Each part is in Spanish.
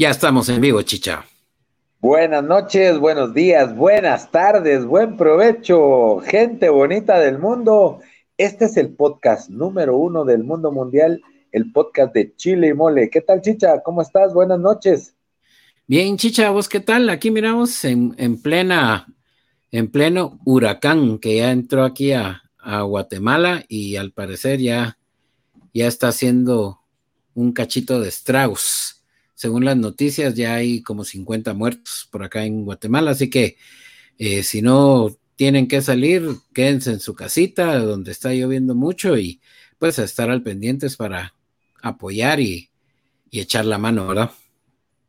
Ya estamos en vivo, chicha. Buenas noches, buenos días, buenas tardes, buen provecho, gente bonita del mundo. Este es el podcast número uno del mundo mundial, el podcast de Chile y Mole. ¿Qué tal, chicha? ¿Cómo estás? Buenas noches. Bien, chicha, ¿vos qué tal? Aquí miramos en, plena, en pleno huracán que ya entró aquí a, a Guatemala y al parecer ya, ya está haciendo un cachito de estragos según las noticias, ya hay como 50 muertos por acá en Guatemala, así que eh, si no tienen que salir, quédense en su casita donde está lloviendo mucho y pues estar al pendientes para apoyar y, echar la mano, ¿verdad?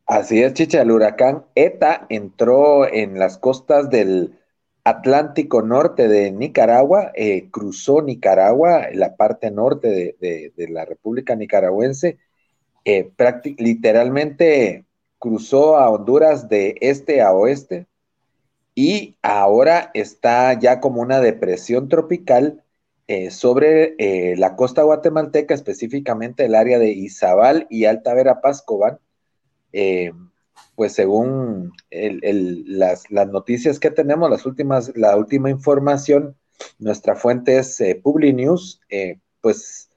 Así es, Chicha, el huracán ETA entró en las costas del Atlántico Norte de Nicaragua, eh, cruzó Nicaragua, la parte norte de la República Nicaragüense, eh, literalmente cruzó a Honduras de este a oeste y ahora está ya como una depresión tropical eh, sobre eh, la costa guatemalteca, específicamente el área de Izabal y Alta Verapaz, pues según las, noticias que tenemos, las últimas, la última información, nuestra fuente es Publinews, pues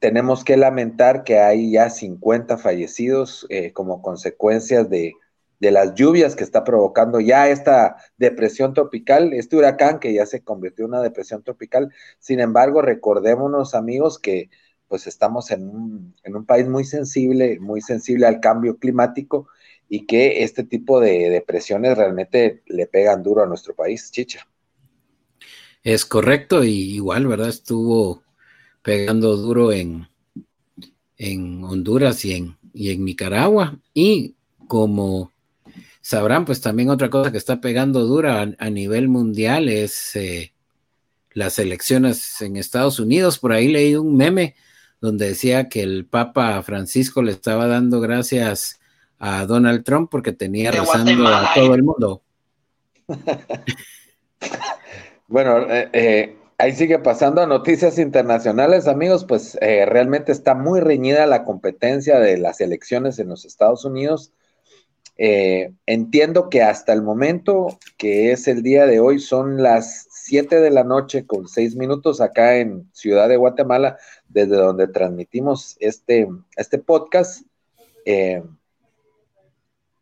tenemos que lamentar que hay ya 50 fallecidos eh, como consecuencias de, las lluvias que está provocando ya esta depresión tropical, este huracán que ya se convirtió en una depresión tropical. Sin embargo, recordémonos amigos que pues estamos en un, en un país muy sensible, muy sensible al cambio climático y que este tipo de depresiones realmente le pegan duro a nuestro país, chicha. Es correcto, y igual, ¿verdad? Estuvo pegando duro en, en Honduras y en, y en Nicaragua. Y como sabrán, pues también otra cosa que está pegando dura a, nivel mundial es eh, las elecciones en Estados Unidos. Por ahí leí un meme donde decía que el Papa Francisco le estaba dando gracias a Donald Trump porque tenía rezando a todo el mundo. bueno, eh, eh ahí sigue pasando a noticias internacionales, amigos, pues eh, realmente está muy reñida la competencia de las elecciones en los Estados Unidos. Eh, entiendo que hasta el momento, que es el día de hoy, son las 7 de la noche con 6 minutos acá en Ciudad de Guatemala, desde donde transmitimos este, este podcast. Eh,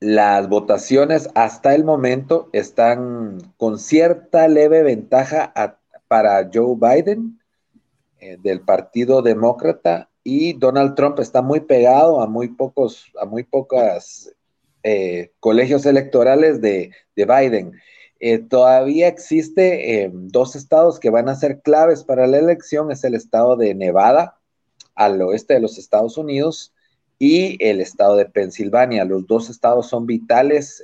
las votaciones hasta el momento están con cierta leve ventaja a para Joe Biden eh, del Partido Demócrata y Donald Trump está muy pegado a muy pocos, a muy pocas eh, colegios electorales de, Biden. Eh, todavía existe dos estados que van a ser claves para la elección, es el estado de Nevada, al oeste de los Estados Unidos, y el estado de Pensilvania. Los dos estados son vitales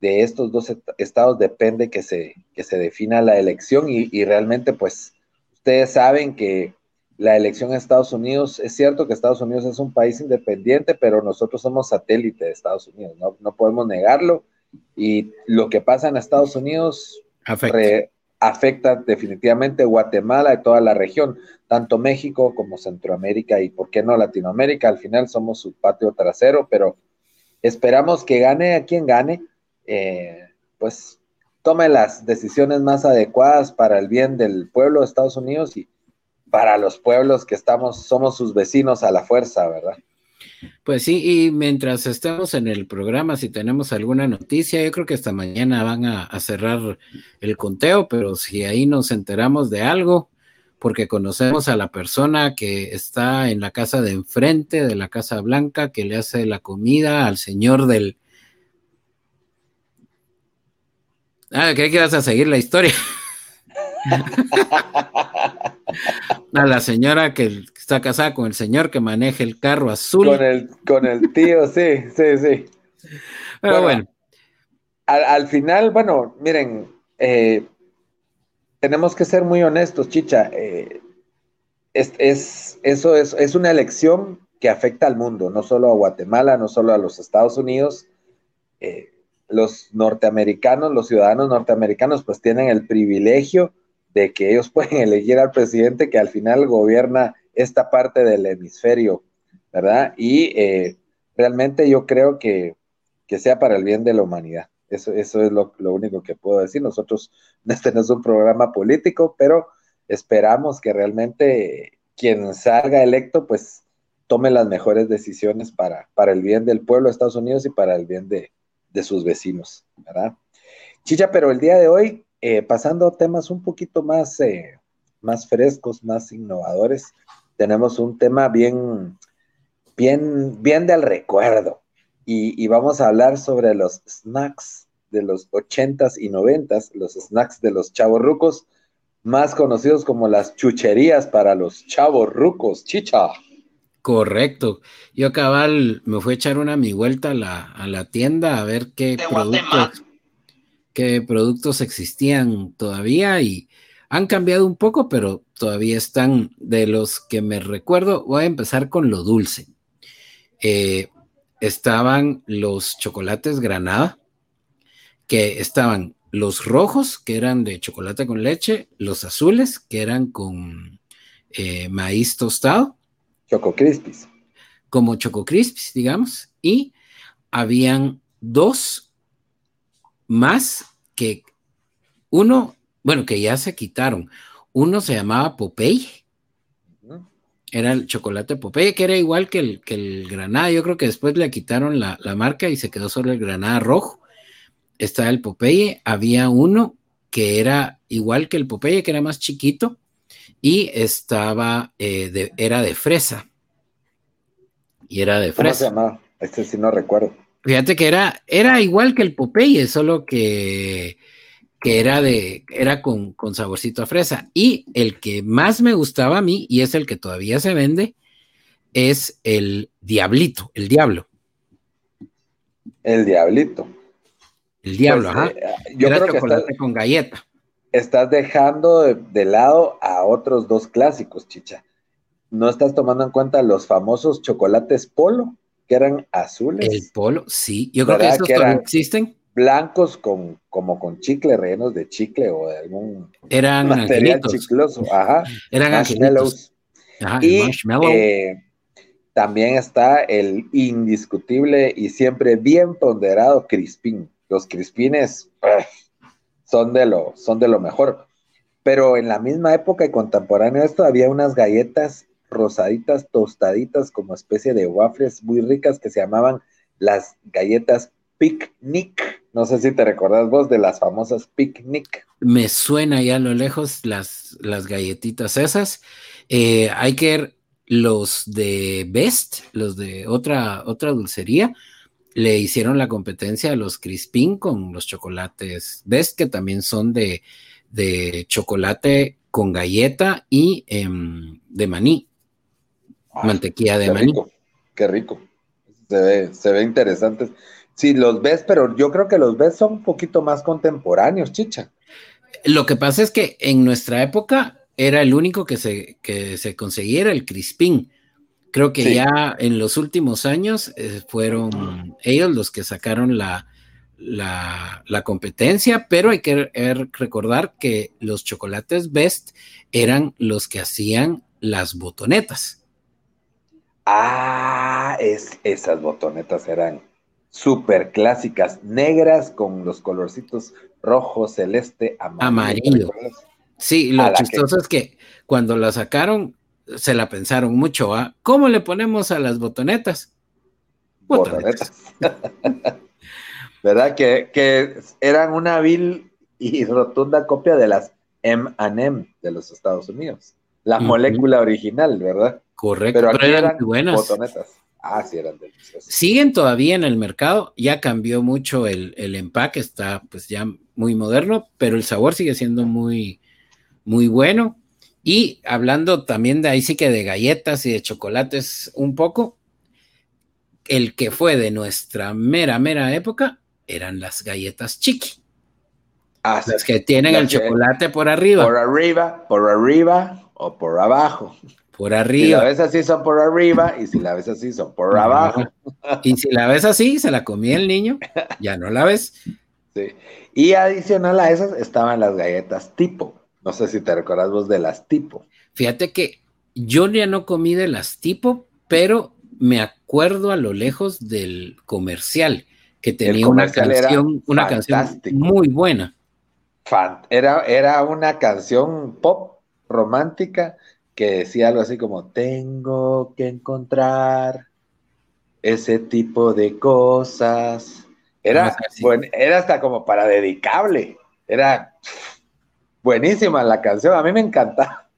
de estos dos estados depende que se, que se defina la elección y, realmente pues ustedes saben que la elección en Estados Unidos, es cierto que Estados Unidos es un país independiente, pero nosotros somos satélite de Estados Unidos, no, podemos negarlo y lo que pasa en Estados Unidos afecta. afecta definitivamente Guatemala y toda la región, tanto México como Centroamérica y por qué no Latinoamérica, al final somos su patio trasero, pero esperamos que gane a quien gane eh, pues tome las decisiones más adecuadas para el bien del pueblo de Estados Unidos y para los pueblos que estamos, somos sus vecinos a la fuerza, ¿verdad? Pues sí, y mientras estemos en el programa, si tenemos alguna noticia, yo creo que esta mañana van a, cerrar el conteo, pero si ahí nos enteramos de algo, porque conocemos a la persona que está en la casa de enfrente de la Casa Blanca, que le hace la comida al señor del, Ah, creí que ibas a seguir la historia. a la señora que está casada con el señor que maneja el carro azul. Con el, con el tío, sí, sí, sí. Pero bueno. Al, final, bueno, miren, eh, tenemos que ser muy honestos, Chicha. Eh, es, eso es, es, una elección que afecta al mundo, no solo a Guatemala, no solo a los Estados Unidos. Eh, los norteamericanos, los ciudadanos norteamericanos, pues tienen el privilegio de que ellos pueden elegir al presidente que al final gobierna esta parte del hemisferio, ¿verdad? Y eh, realmente yo creo que, sea para el bien de la humanidad. Eso, eso es lo, único que puedo decir. Nosotros, este no es un programa político, pero esperamos que realmente quien salga electo, pues tome las mejores decisiones para, para el bien del pueblo de Estados Unidos y para el bien de, sus vecinos, ¿verdad? Chicha, pero el día de hoy, eh, pasando a temas un poquito más, eh, más frescos, más innovadores, tenemos un tema bien, bien, bien del recuerdo. Y, vamos a hablar sobre los snacks de los ochentas y noventas, los snacks de los chavos rucos, más conocidos como las chucherías para los chavos rucos, chicha. Correcto. Yo cabal me fui a echar una mi vuelta a la, tienda a ver qué productos, qué productos existían todavía y han cambiado un poco, pero todavía están de los que me recuerdo. Voy a empezar con lo dulce. Eh, estaban los chocolates granada, que estaban los rojos, que eran de chocolate con leche, los azules, que eran con eh, maíz tostado. Choco Crispis. Como Choco Crispis, digamos. Y habían dos más que uno, bueno, que ya se quitaron. Uno se llamaba Popeye era el chocolate Popeye, que era igual que el, que el Granada. Yo creo que después le quitaron la, marca y se quedó solo el Granada rojo. Está el Popeye. Había uno que era igual que el Popeye, que era más chiquito, y estaba, eh, de, era de fresa. Y era de fresa. ¿Cómo se llama? Este sí no recuerdo. Fíjate que era, era igual que el Popeye, solo que que era de, era con, con, saborcito a fresa. Y el que más me gustaba a mí, y es el que todavía se vende, es el diablito, el diablo. El diablito. El diablo, pues, ajá. Eh, yo creo que estás, con galleta. Estás dejando de, lado a otros dos clásicos, chicha. No estás tomando en cuenta los famosos chocolates polo, que eran azules. El polo, sí. Yo creo que esos todavía existen blancos con, como con chicle, rellenos de chicle o de algún Eran material chicloso. Ajá. Eran marshmallows. y eh, también está el indiscutible y siempre bien ponderado Crispín. Los Crispines son, de lo, son de lo mejor. Pero en la misma época y contemporánea esto había unas galletas rosaditas, tostaditas, como especie de waffles muy ricas que se llamaban las galletas picnic. No sé si te recordás vos de las famosas picnic. Me suena ya a lo lejos las, las galletitas esas. Eh, hay que los de Best, los de otra, otra dulcería, le hicieron la competencia a los Crispin con los chocolates Best, que también son de, chocolate con galleta y em, de maní. mantequilla de maní. qué rico. Se ve, se ve interesante. Sí, los ves, pero yo creo que los ves son un poquito más contemporáneos, chicha. Lo que pasa es que en nuestra época era el único que se, que se conseguía el Crispín. Creo que ya en los últimos años eh, fueron ellos los que sacaron la, la, la, competencia, pero hay que recordar que los chocolates Best eran los que hacían las botonetas. Ah, es, esas botonetas eran súper clásicas, negras con los colorcitos rojo, celeste, amarillo. Sí, lo chistoso es que cuando la sacaron, se la pensaron mucho, ¿ah? ¿Cómo le ponemos a las botonetas? Botonetas. ¿Verdad? Que, eran una vil y rotunda copia de las M&M de los Estados Unidos. La molécula original, ¿verdad? Correcto, pero, eran, buenas. botonetas. Ah, sí, eran deliciosos. Siguen todavía en el mercado, ya cambió mucho el, empaque, está pues ya muy moderno, pero el sabor sigue siendo muy, muy bueno. Y hablando también de ahí sí que de galletas y de chocolates un poco, el que fue de nuestra mera, mera época eran las galletas chiqui. Ah, las que tienen el chocolate por arriba. Por arriba, por arriba o por abajo. Por arriba. Si la ves así son por arriba y si la ves así son por abajo. Y si la ves así, se la comía el niño, ya no la ves. Sí. Y adicional a esas estaban las galletas tipo. No sé si te recuerdas vos de las tipo. Fíjate que yo ya no comí de las tipo, pero me acuerdo a lo lejos del comercial, que tenía una canción, una canción muy buena. Era, era una canción pop romántica que decía algo así como, tengo que encontrar ese tipo de cosas. Era, era hasta como para dedicable. Era buenísima la canción, a mí me encanta.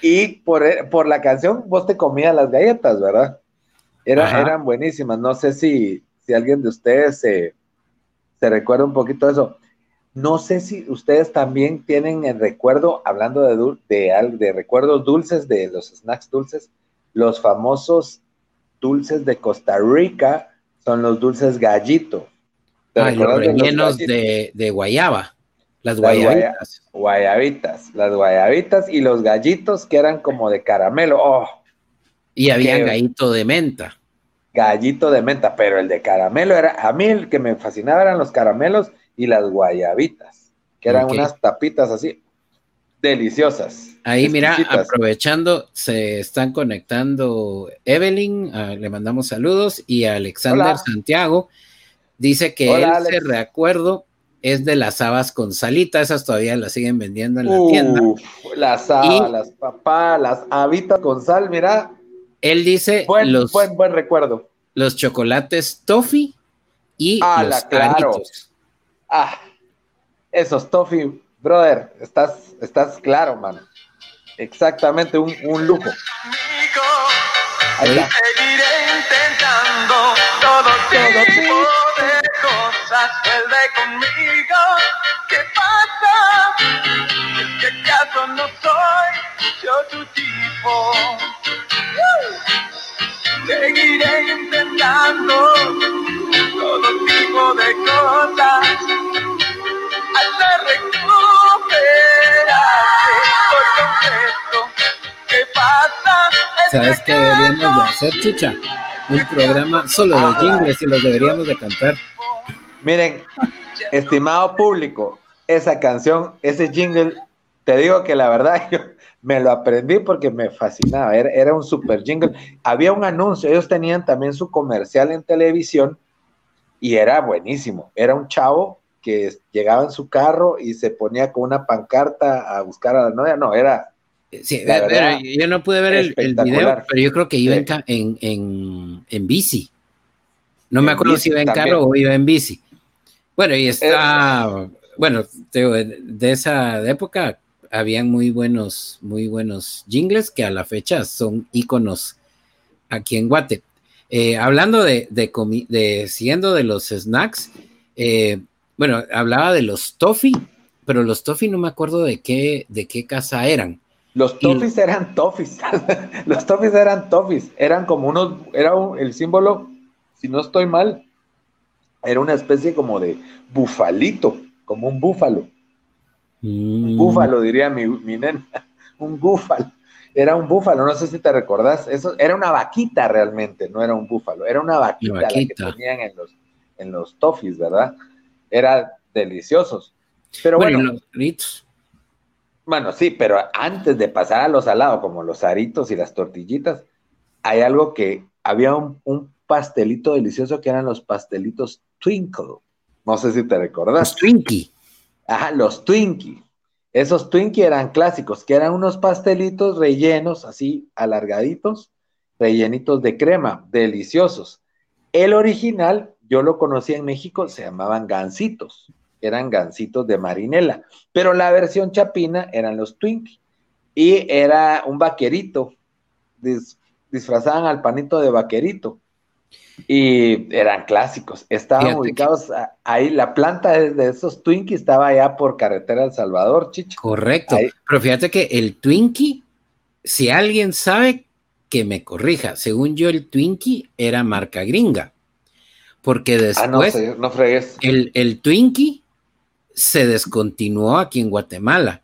Y por, por la canción vos te comías las galletas, ¿verdad? Era, eran buenísimas. No sé si, si alguien de ustedes se, se recuerda un poquito de eso. No sé si ustedes también tienen el recuerdo, hablando de, de, de recuerdos dulces, de los snacks dulces, los famosos dulces de Costa Rica son los dulces gallito. Ah, los rellenos de, de, guayaba, las guayabitas. guayabitas, las guayabitas y los gallitos que eran como de caramelo. Oh, y había gallito de menta. Gallito de menta, pero el de caramelo era, a mí el que me fascinaba eran los caramelos y las guayabitas, que eran unas tapitas así deliciosas. Ahí, mira, aprovechando, se están conectando Evelyn, ah, le mandamos saludos, y Alexander Santiago dice que él se recuerdo es de las habas con salita, esas todavía las siguen vendiendo en la tienda. Las habas, las papás, las habitas con sal, mira. Él dice buen, los, buen, buen recuerdo. Los chocolates toffee y ah, los claro. Ah, esos toffee, brother, estás, estás claro, mano. Exactamente, un, un lujo. Ahí Seguiré intentando todo, tipo de cosas. Vuelve conmigo. ¿Qué pasa? ¿Es que acaso no soy yo tu tipo? Seguiré intentando todo tipo de cosas hasta recuperarte por completo. ¿Qué pasa? ¿Sabes qué deberíamos de hacer, Chicha? Un programa solo de jingles y los deberíamos de cantar. Miren, estimado público, esa canción, ese jingle, te digo que la verdad yo me lo aprendí porque me fascinaba, era, era un super jingle. Había un anuncio, ellos tenían también su comercial en televisión y era buenísimo. Era un chavo que llegaba en su carro y se ponía con una pancarta a buscar a la novia. No, era. Sí, yo no pude ver el, video, pero yo creo que iba en, en, en, bici. No me acuerdo si iba en carro o iba en bici. Bueno, y está. bueno, de, esa época habían muy buenos, muy buenos jingles que a la fecha son íconos aquí en Guate. Eh, hablando de, de, siendo de los snacks, eh, bueno, hablaba de los toffee, pero los toffee no me acuerdo de qué, de qué casa eran. Los toffees eran toffees, los toffees eran toffees, eran como unos, era el símbolo, si no estoy mal, era una especie como de bufalito, como un búfalo. Un mm. búfalo, diría mi, mi nena, un búfalo era un búfalo, no sé si te recordás, eso era una vaquita realmente, no era un búfalo, era una vaquita, La que tenían en los, en los toffees, ¿verdad? Era deliciosos. Pero bueno, bueno los Bueno, sí, pero antes de pasar a los salados, como los aritos y las tortillitas, hay algo que había un, un pastelito delicioso que eran los pastelitos Twinkle. No sé si te recordás. Los Twinkie. Ajá, los Twinkie. Esos Twinkie eran clásicos, que eran unos pastelitos rellenos, así alargaditos, rellenitos de crema, deliciosos. El original, yo lo conocí en México, se llamaban gansitos, eran gansitos de marinela, pero la versión chapina eran los Twinkie y era un vaquerito, disfrazaban al panito de vaquerito y eran clásicos. Estaban ubicados ahí, la planta de, esos Twinkie estaba allá por carretera El Salvador, chicho. Correcto. Pero fíjate que el Twinkie, si alguien sabe que me corrija, según yo el Twinkie era marca gringa. Porque ah, después El, el Twinkie se descontinuó aquí en Guatemala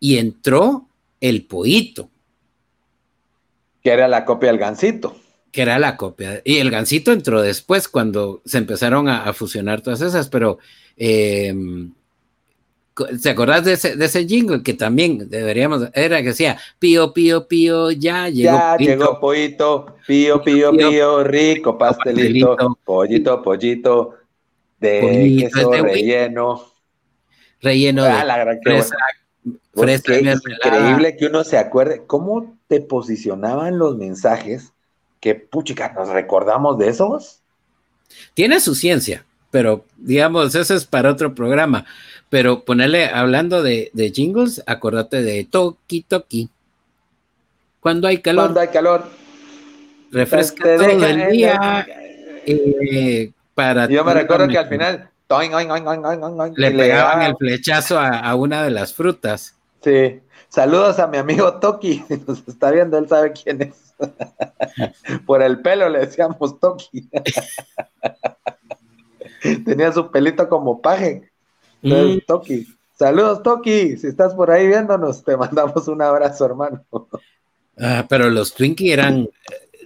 y entró el Poito. Que era la copia del Gansito que era la copia. Y el Gansito entró después cuando se empezaron a, fusionar todas esas, pero em, ¿te acordás de ese, de ese jingle que también deberíamos, era que decía, pío, pío, pío, ya llegó Ya llegó pollito, pío, pío, pío, rico pastelito, pollito, pollito, de Pollito, queso de relleno. relleno Ah, de la gran fresa, Pues fresa mermelada. increíble que uno se acuerde cómo te posicionaban los mensajes que puchica nos recordamos de esos Tiene su ciencia, pero digamos, eso es para otro programa. Pero ponerle, hablando de, de jingles, acordate de Toki Toki. Cuando hay calor, cuando hay calor refresca te todo deja el día. eh, para yo me recuerdo que al final oing, le pegaban el flechazo a, a una de las frutas. Sí. Saludos a mi amigo Toki, nos está viendo, él sabe quién es. Por el pelo le decíamos Toki. Tenía su pelito como paje. Entonces, Mm, Toki. Saludos, Toki. Si estás por ahí viéndonos, te mandamos un abrazo, hermano. ah, pero los Twinkie eran,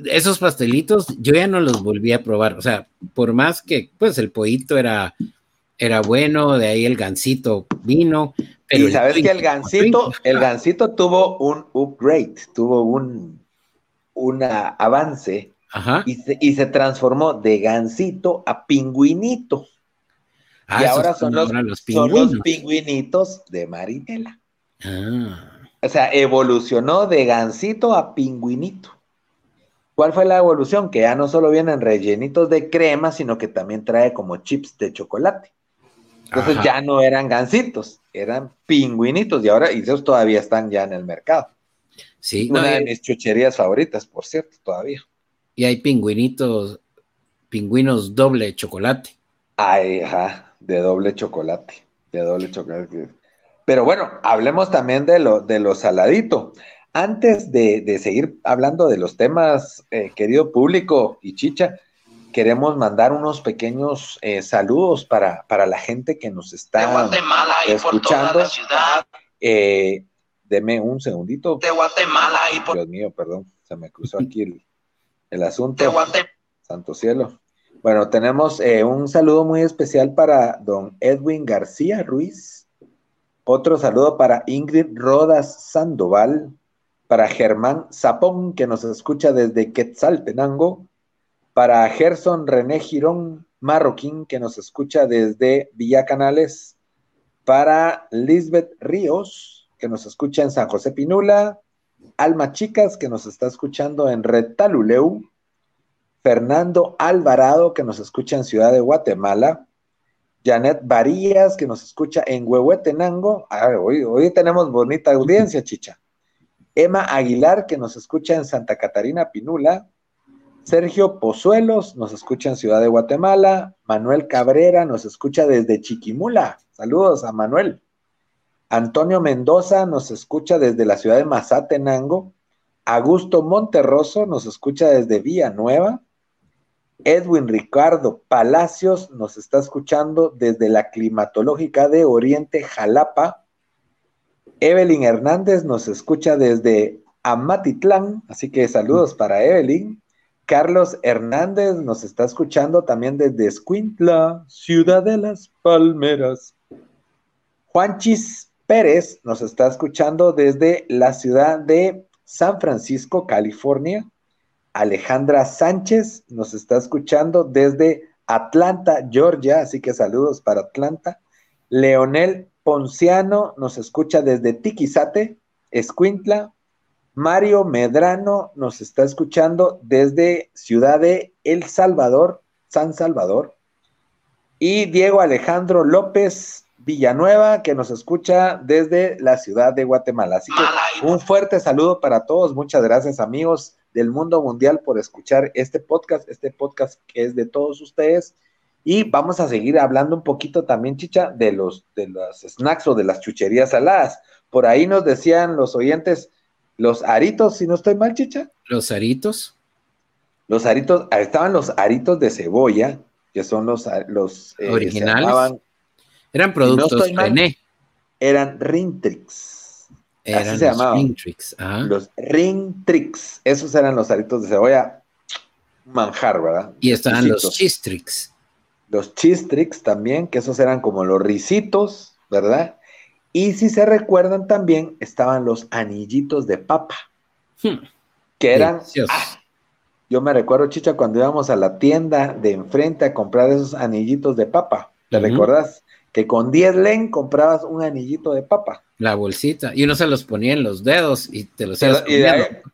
esos pastelitos, yo ya no los volví a probar. O sea, por más que, pues el pollito era, era bueno, de ahí el gansito vino. Pero y sabes que el gansito, el ah, gansito tuvo un upgrade, tuvo un una avance Ajá. y se, y se transformó de gansito a pingüinito. Ah, y ahora son los, los son los pingüinos. pingüinitos de Marinela. Ah, O sea, evolucionó de gansito a pingüinito. ¿Cuál fue la evolución? Que ya no solo vienen rellenitos de crema, sino que también trae como chips de chocolate. Entonces Ajá. ya no eran gansitos, eran pingüinitos y ahora y esos todavía están ya en el mercado. Sí, no, Una de y, mis chucherías favoritas, por cierto, todavía. y hay pingüinitos, pingüinos doble chocolate. Ay, ajá, de doble chocolate, de doble chocolate. Pero bueno, hablemos también de lo, de lo saladito. Antes de, de seguir hablando de los temas, eh, querido público y chicha, queremos mandar unos pequeños eh, saludos para, para la gente que nos de está Guatemala y por toda escuchando. la ciudad Eh, deme un segundito. de Guatemala y por Dios mío, perdón, se me cruzó aquí el, el de asunto. Guatemala Santo cielo. Bueno, tenemos eh, un saludo muy especial para don Edwin García Ruiz. Otro saludo para Ingrid Rodas Sandoval. Para Germán Zapón, que nos escucha desde Quetzaltenango. Para Gerson René Girón Marroquín, que nos escucha desde Villa Canales. Para Lisbeth Ríos, que nos escucha en San José Pinula. Alma Chicas, que nos está escuchando en Retaluleu. Fernando Alvarado, que nos escucha en Ciudad de Guatemala, Janet Varías, que nos escucha en Huehuetenango, hoy tenemos bonita audiencia, chicha, Emma Aguilar, que nos escucha en Santa Catarina Pinula, Sergio Pozuelos, nos escucha en Ciudad de Guatemala, Manuel Cabrera, nos escucha desde Chiquimula, saludos a Manuel, Antonio Mendoza, nos escucha desde la ciudad de Mazatenango, Augusto Monterroso, nos escucha desde Villanueva, Edwin Ricardo Palacios nos está escuchando desde la climatológica de Oriente Jalapa. Evelyn Hernández nos escucha desde Amatitlán, así que saludos para Evelyn. Carlos Hernández nos está escuchando también desde Escuintla, Ciudad de las Palmeras. Juanchis Pérez nos está escuchando desde la ciudad de San Francisco, California. Alejandra Sánchez nos está escuchando desde Atlanta, Georgia, así que saludos para Atlanta. Leonel Ponciano nos escucha desde Tiquizate, Escuintla. Mario Medrano nos está escuchando desde Ciudad de El Salvador, San Salvador. Y Diego Alejandro López Villanueva, que nos escucha desde la ciudad de Guatemala. Así que un fuerte saludo para todos. Muchas gracias, amigos del mundo mundial, por escuchar este podcast, este podcast que es de todos ustedes. Y vamos a seguir hablando un poquito también, Chicha, de los, de los snacks o de las chucherías saladas. Por ahí nos decían los oyentes, los aritos, si no estoy mal, Chicha. Los aritos. Los aritos, estaban los aritos de cebolla, que son los, los eh, originales. Eran productos no René. Eran Rintrix. Eran Así se los llamaban. Ringtrix. Ajá. Los Rintrix. Esos eran los aritos de cebolla. Manjar, ¿verdad? Y estaban los Ricitos. Chistrix. Los Chistrix también, que esos eran como los risitos, ¿verdad? Y si se recuerdan también, estaban los anillitos de papa, Hmm, que eran, ah, yo me recuerdo, Chicha, cuando íbamos a la tienda de enfrente a comprar esos anillitos de papa, ¿te recordás? Que con 10 len comprabas un anillito de papa. La bolsita. Y uno se los ponía en los dedos y te los ibas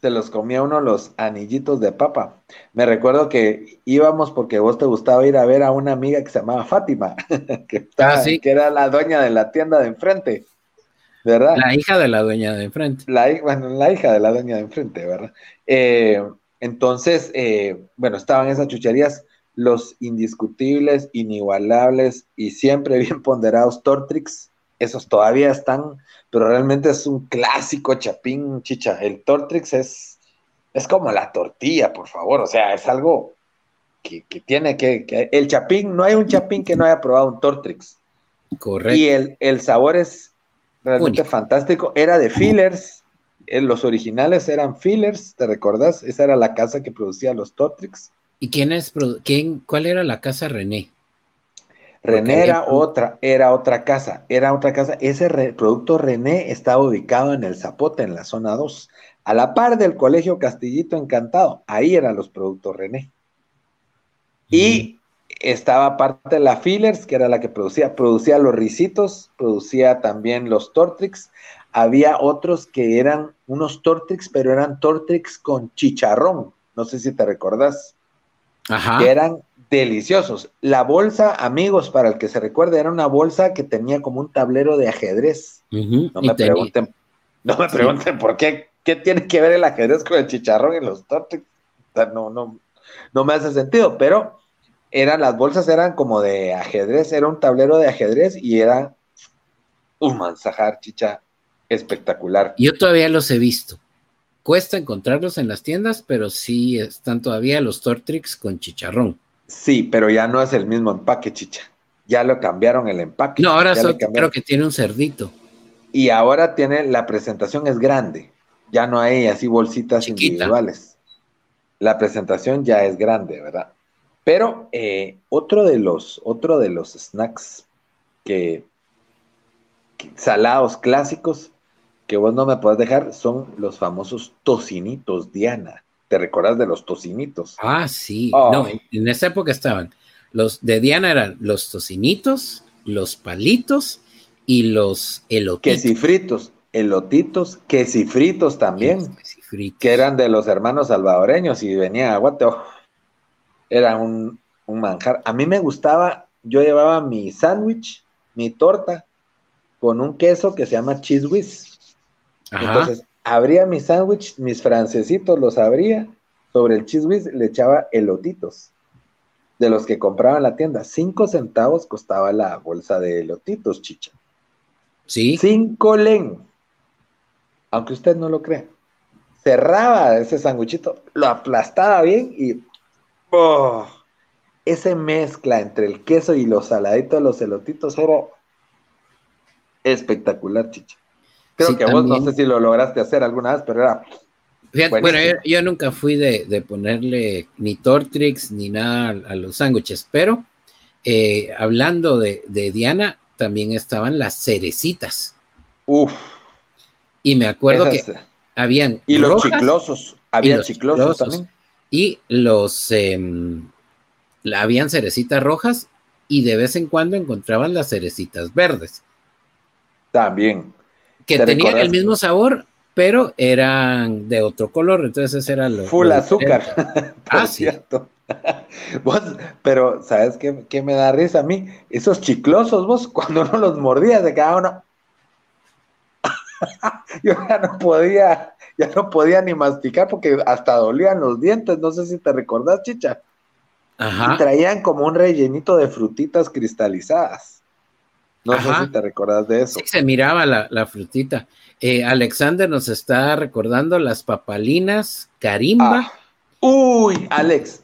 se los comía uno los anillitos de papa. Me recuerdo que íbamos porque vos te gustaba ir a ver a una amiga que se llamaba Fátima, que, estaba- Ah, sí. que era la dueña de la tienda de enfrente, ¿verdad? La hija de la dueña de enfrente. La, bueno, la hija de la dueña de enfrente, ¿verdad? Eh, entonces, eh, bueno, estaban esas chucherías, los indiscutibles, inigualables y siempre bien ponderados Tortrix, esos todavía están, pero realmente es un clásico chapín, chicha. El Tortrix es, es como la tortilla, por favor, o sea, es algo que, que tiene que, que- El chapín, no hay un chapín que no haya probado un Tortrix. Correcto. Y el, el sabor es realmente Único. fantástico. Era de fillers. eh, Los originales eran fillers, ¿te recordás? Esa era la casa que producía los Tortrix. ¿Y quién es? ¿Quién, ¿Cuál era la casa René? René era otra, era otra casa, era otra casa. Ese re- producto René estaba ubicado en el Zapote, en la zona 2, a la par del Colegio Castillito Encantado. Ahí eran los productos René. Y estaba aparte la Fillers, que era la que producía, producía los risitos, producía también los Tortrix. Había otros que eran unos Tortrix, pero eran Tortrix con chicharrón. No sé si te recordás, Ajá. que eran deliciosos. La bolsa, amigos, para el que se recuerde, era una bolsa que tenía como un tablero de ajedrez. No me tenía- pregunten, no me pregunten por qué, qué tiene que ver el ajedrez con el chicharrón y los sea, no, no, no me hace sentido, pero eran, las bolsas eran como de ajedrez, era un tablero de ajedrez y era un manzajar, chicha, espectacular. Yo todavía los he visto. Cuesta encontrarlos en las tiendas, pero sí están todavía los Tortrix con chicharrón. Sí, pero ya no es el mismo empaque, chicha. Ya lo cambiaron el empaque. No, ahora cambiaron. creo que tiene un cerdito. Y ahora tiene, la presentación es grande. Ya no hay así bolsitas Chiquita. individuales. La presentación ya es grande, ¿verdad? Pero eh, otro de los, otro de los snacks que, que- salados clásicos que vos no me podés dejar son los famosos tocinitos Diana. ¿Te recordás de los tocinitos? Ah, sí. Oh. No, en, en esa época estaban. Los de Diana eran los tocinitos, los palitos y los elotitos. Quesifritos, elotitos, quesifritos también. Quesifritos. que eran de los hermanos salvadoreños y venía a Guate, oh, era un, un manjar. A mí me gustaba, yo llevaba mi sándwich, mi torta, con un queso que se llama cheese whiz. Ajá. Entonces, abría mi sándwich, mis francesitos los abría, sobre el cheese whiz le echaba elotitos, de los que compraba en la tienda. Cinco centavos costaba la bolsa de elotitos, chicha. sí. Cinco len. Aunque usted no lo crea. Cerraba ese sanguchito, lo aplastaba bien y ¡oh! ese mezcla entre el queso y los saladitos de los elotitos era espectacular, chicha. Creo Sí, que vos no también. sé si lo lograste hacer alguna vez, pero era Fíjate, bueno, yo, yo nunca fui de, de ponerle ni Tortrix ni nada a, los sándwiches, pero eh, hablando de, de Diana, también estaban las cerecitas. uff. Y me acuerdo esas- que habían y los chiclosos, había los chiclosos, chiclosos. también. y los la- habían cerecitas rojas y de vez en cuando encontraban las cerecitas verdes, También. Que ¿Te tenían el mismo sabor, pero eran de otro color, entonces ese era lo Full lo azúcar. Ah, cierto. Vos, pero, ¿sabes qué, qué me da risa a mí? Esos chiclosos, vos, cuando uno los mordía, se quedaba uno. Yo ya no podía, ya no podía ni masticar porque hasta dolían los dientes. No sé si te recordás, chicha. Y traían como un rellenito de frutitas cristalizadas. No Ajá. sé si te recordás de eso. Sí, se miraba la, la frutita. Eh, Alexander nos está recordando las papalinas, carimba Ah. Uy, Alex,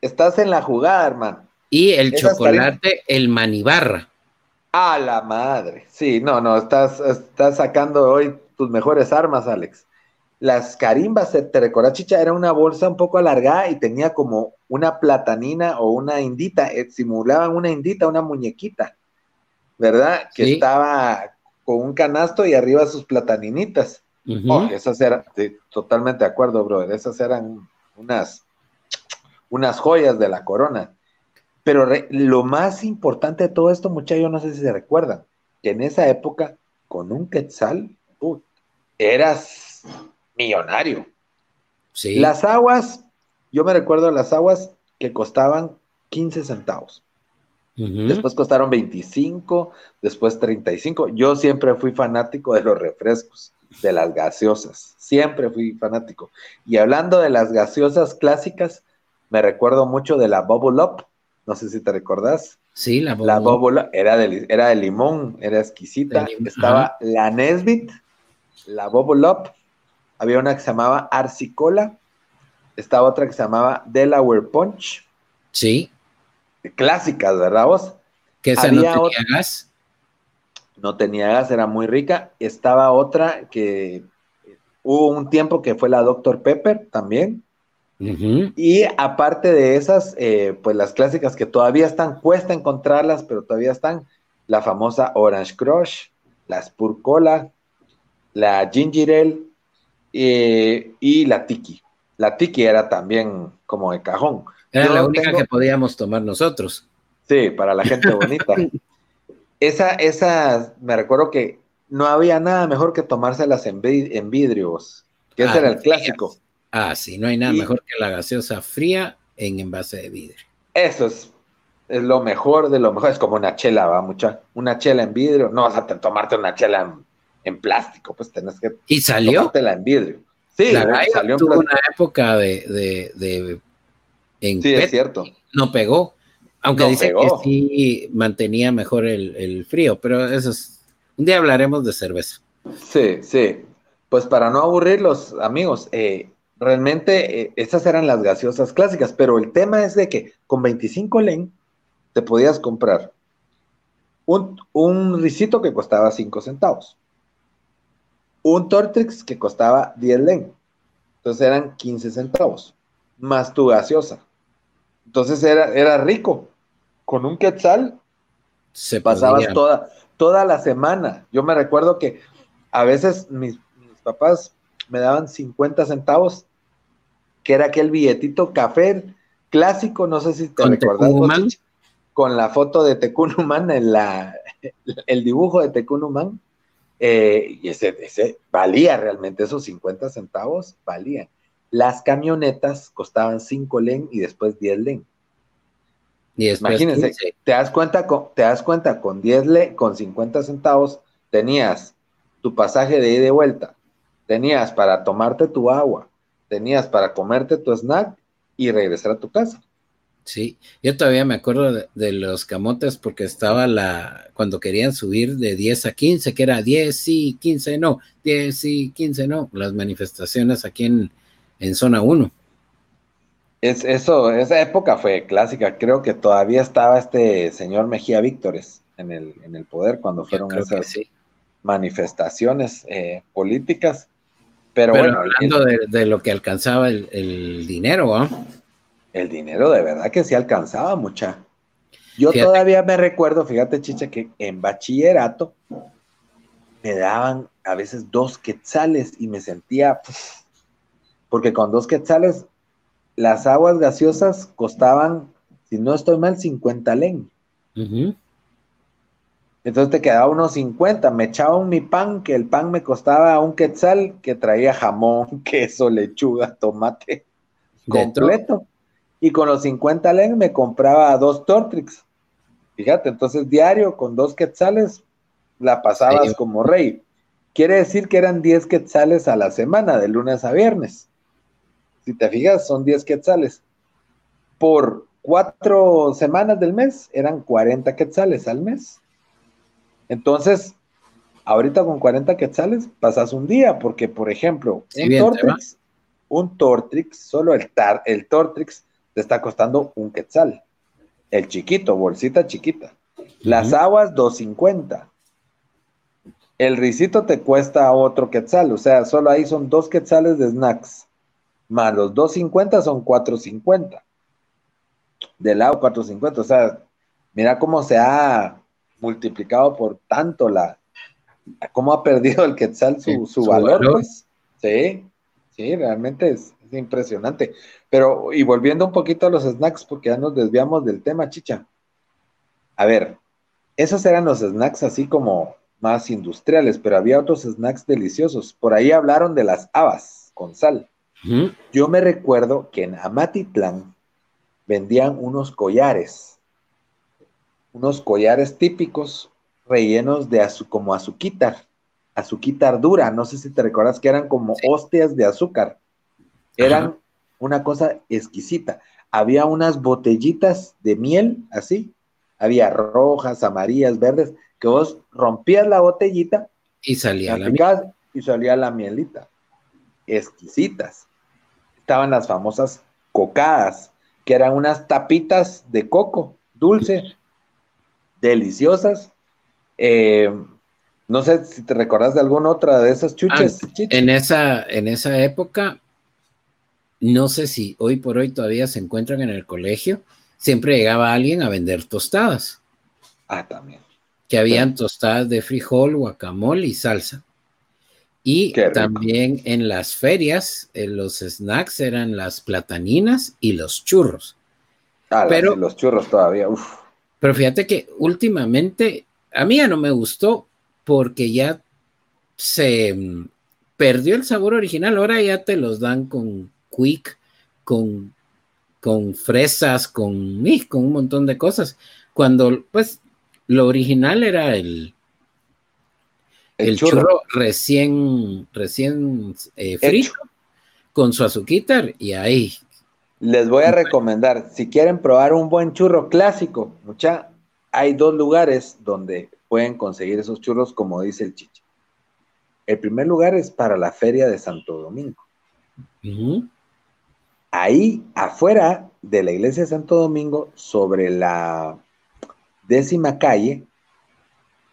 estás en la jugada, hermano. y el esas chocolate, el manibarra. A la madre. Sí, no, no, estás, estás sacando hoy tus mejores armas, Alex. Las carimbas, ¿te recuerdas, Chicha? Era una bolsa un poco alargada y tenía como una platanina o una indita, eh, simulaban una indita, una muñequita. ¿Verdad? Que Sí. estaba con un canasto y arriba sus plataninitas. Oh, esas eran, sí, totalmente de acuerdo, brother. Esas eran unas, unas joyas de la corona. Pero re- lo más importante de todo esto, muchachos, no sé si se recuerdan, que en esa época, con un quetzal, eras millonario. Sí. Las aguas, yo me recuerdo las aguas que costaban 15 centavos. Después costaron 25, después 35. Yo siempre fui fanático de los refrescos, de las gaseosas. Siempre fui fanático. Y hablando de las gaseosas clásicas, me recuerdo mucho de la Bubble Up. No sé si te recordás. Sí, la, Bubble Up era de, era de limón, era exquisita. Estaba ajá. la Nesbit, la Bubble Up. Había una que se llamaba Arsicola. Estaba otra que se llamaba Delaware Punch. Sí, Clásicas, ¿verdad vos? que esa no tenía gas. no tenía gas, era muy rica. Estaba otra que hubo un tiempo que fue la Dr. Pepper también. Y aparte de esas, eh, pues las clásicas que todavía están, cuesta encontrarlas, pero todavía están, la famosa Orange Crush, la Spur Cola, la Ginger Ale eh, y la Tiki. La Tiki era también como de cajón. Era Yo la única tengo- que podíamos tomar nosotros. Sí, para la gente bonita. esa, esa, me recuerdo que no había nada mejor que tomárselas en, vi- en vidrios, que ese Ah, era el frías. clásico. Ah, sí, no hay nada Y- mejor que la gaseosa fría en envase de vidrio. Eso es, es lo mejor de lo mejor. Es como una chela, va, mucha. Una chela en vidrio. No vas a te- tomarte una chela en, en plástico, pues tenés que ¿Y salió? tomártela en vidrio. Sí, la salió en tuvo una época de, de, de- en Sí, PET, es cierto. no pegó. Aunque No dice pegó. que sí mantenía mejor el, el frío, pero eso es. Un día hablaremos de cerveza. Sí, sí. Pues para no aburrirlos, amigos, eh, realmente eh, esas eran las gaseosas clásicas, pero el tema es de que con 25 len te podías comprar un, un risito que costaba 5 centavos, un Tortrix que costaba 10 len, entonces eran 15 centavos, más tu gaseosa. Entonces era, era rico. Con un quetzal Se pasabas podía- toda, toda la semana. Yo me recuerdo que a veces mis, mis papás me daban 50 centavos, que era aquel billetito café clásico, no sé si te vos. Chichi, con la foto de Tecunumán, en la, el dibujo de Tecunumán, eh, y ese, ese valía realmente, esos 50 centavos valían. Las camionetas costaban 5 len y después 10 len. Y Imagínense, 15. te das cuenta con, te das cuenta con 10 le, con 50 centavos tenías tu pasaje de ida y vuelta, tenías para tomarte tu agua, tenías para comerte tu snack y regresar a tu casa. Sí, yo todavía me acuerdo de, de los camotes porque estaba la, cuando querían subir de 10 a 15, que era 10 sí, 15 no, 10 sí, 15 no, las manifestaciones aquí en, en zona 1. Es, eso, esa época fue clásica. Creo que todavía estaba este señor Mejía Víctores en el, en el poder cuando fueron esas sí. manifestaciones eh, políticas. Pero, Pero bueno, hablando de, de lo que alcanzaba el, el dinero, ¿ah? El dinero de verdad que sí alcanzaba mucha. Yo Fíjate. todavía me recuerdo, fíjate, chicha, que en bachillerato me daban a veces dos quetzales y me sentía, porque con dos quetzales las aguas gaseosas costaban, si no estoy mal, 50 len. Entonces te quedaba unos 50, me echaban mi pan, que el pan me costaba un quetzal, que traía jamón, queso, lechuga, tomate todo. completo. Y con los 50 len me compraba dos Tortrix. Fíjate, entonces diario con dos quetzales la pasabas como rey. Quiere decir que eran 10 quetzales a la semana, de lunes a viernes. Si te fijas, son 10 quetzales. Por cuatro semanas del mes eran 40 quetzales al mes. Entonces, ahorita con 40 quetzales pasas un día, porque por ejemplo, Sí, un bien, Tortrix, un Tortrix, solo el, tar, el Tortrix te está costando un quetzal. El chiquito, bolsita chiquita. Las Ujú. aguas, 2.50. El risito te cuesta otro quetzal, o sea, solo ahí son dos quetzales de snacks. Más los 2.50 son 4.50. Del lado 4.50, o sea, mira cómo se ha multiplicado por tanto la, cómo ha perdido el quetzal su, Sí, su su valor, valor. pues. Sí, sí, realmente es, es impresionante. Pero, y volviendo un poquito a los snacks, porque ya nos desviamos del tema, chicha. A ver, esos eran los snacks así como más industriales, pero había otros snacks deliciosos. Por ahí hablaron de las habas con sal. Yo me recuerdo que en Amatitlán vendían unos collares, unos collares típicos rellenos de azu como azuquitar, azuquitar dura, no sé si te recuerdas que eran como hostias de azúcar, eran Ajá. una cosa exquisita. Había unas botellitas de miel, así, había rojas, amarillas, verdes, que vos rompías la botellita Y salía la Aplicabas y salía la mielita. Exquisitas. Estaban las famosas cocadas, que eran unas tapitas de coco, dulce, deliciosas. Eh, no sé si te recordás de alguna otra de esas chuches. chichi. En esa, en esa época, no sé si hoy por hoy todavía se encuentran en el colegio, siempre llegaba alguien a vender tostadas, Ah, también. que habían tostadas de frijol, guacamole y salsa. Y también en las ferias, eh, los snacks eran las plataninas y los churros. Ah, Pero- los churros todavía. uf. Pero fíjate que últimamente a mí ya no me gustó porque ya se mm, perdió el sabor original. Ahora ya te los dan con quick, con, con fresas, con, con un montón de cosas. Cuando pues lo original era el, El, el churro. churro. recién, recién eh, frito con su azuquitar y ahí. Les voy a recomendar, si quieren probar un buen churro clásico, mucha, hay dos lugares donde pueden conseguir esos churros, como dice el chichi. El primer lugar es para la Feria de Santo Domingo. Ahí afuera de la iglesia de Santo Domingo, sobre la décima calle,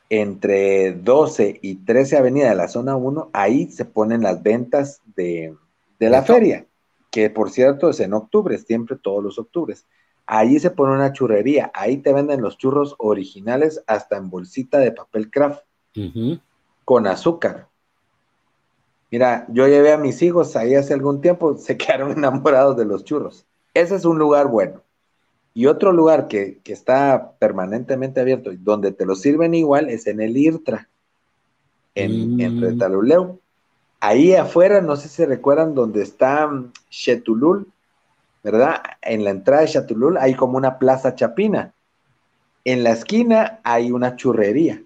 entre 12 y 13 avenida de la zona 1, ahí se ponen las ventas de, de la feria, que por cierto es en octubre, siempre todos los octubres. Ahí se pone una churrería, ahí te venden los churros originales hasta en bolsita de papel craft con azúcar. Mira, yo llevé a mis hijos ahí hace algún tiempo, se quedaron enamorados de los churros. Ese es un lugar bueno. Y otro lugar que, que está permanentemente abierto y donde te lo sirven igual es en el IRTRA, en, Mm. en Retaluleu. Ahí afuera, no sé si recuerdan, donde está mm, Chetulul, ¿verdad? En la entrada de Chetulul hay como una plaza chapina. En la esquina hay una churrería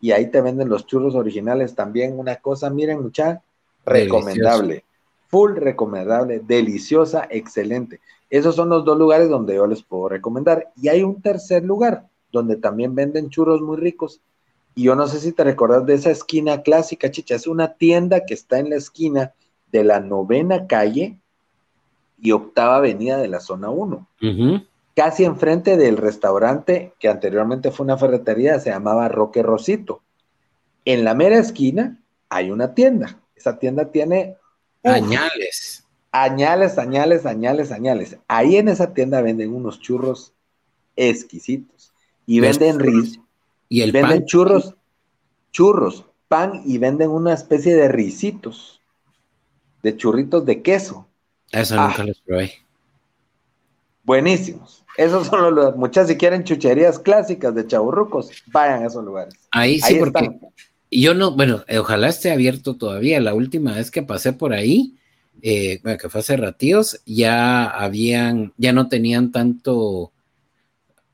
y ahí te venden los churros originales también. Una cosa, miren, mucha, recomendable. Full recomendable, deliciosa, excelente. Esos son los dos lugares donde yo les puedo recomendar. Y hay un tercer lugar donde también venden churros muy ricos. Y yo no sé si te recordás de esa esquina clásica, chicha. Es una tienda que está en la esquina de la novena calle y octava avenida de la zona 1 Ujú. casi enfrente del restaurante que anteriormente fue una ferretería, se llamaba Roque Rosito. En la mera esquina hay una tienda. Esa tienda tiene Añales. Añales, añales, añales, añales. Ahí en esa tienda venden unos churros exquisitos y Los venden churros. ris, Y el venden pan. churros, churros, pan y venden una especie de risitos, de churritos de queso. Eso Ah. nunca los probé. Buenísimos. Esos son los lugares. Muchas, si quieren chucherías clásicas de chaburrucos, vayan a esos lugares. Ahí sí, Ahí porque están. yo no, bueno, ojalá esté abierto todavía. La última vez que pasé por ahí, eh, bueno, que fue hace ratíos, ya habían, ya no tenían tanto,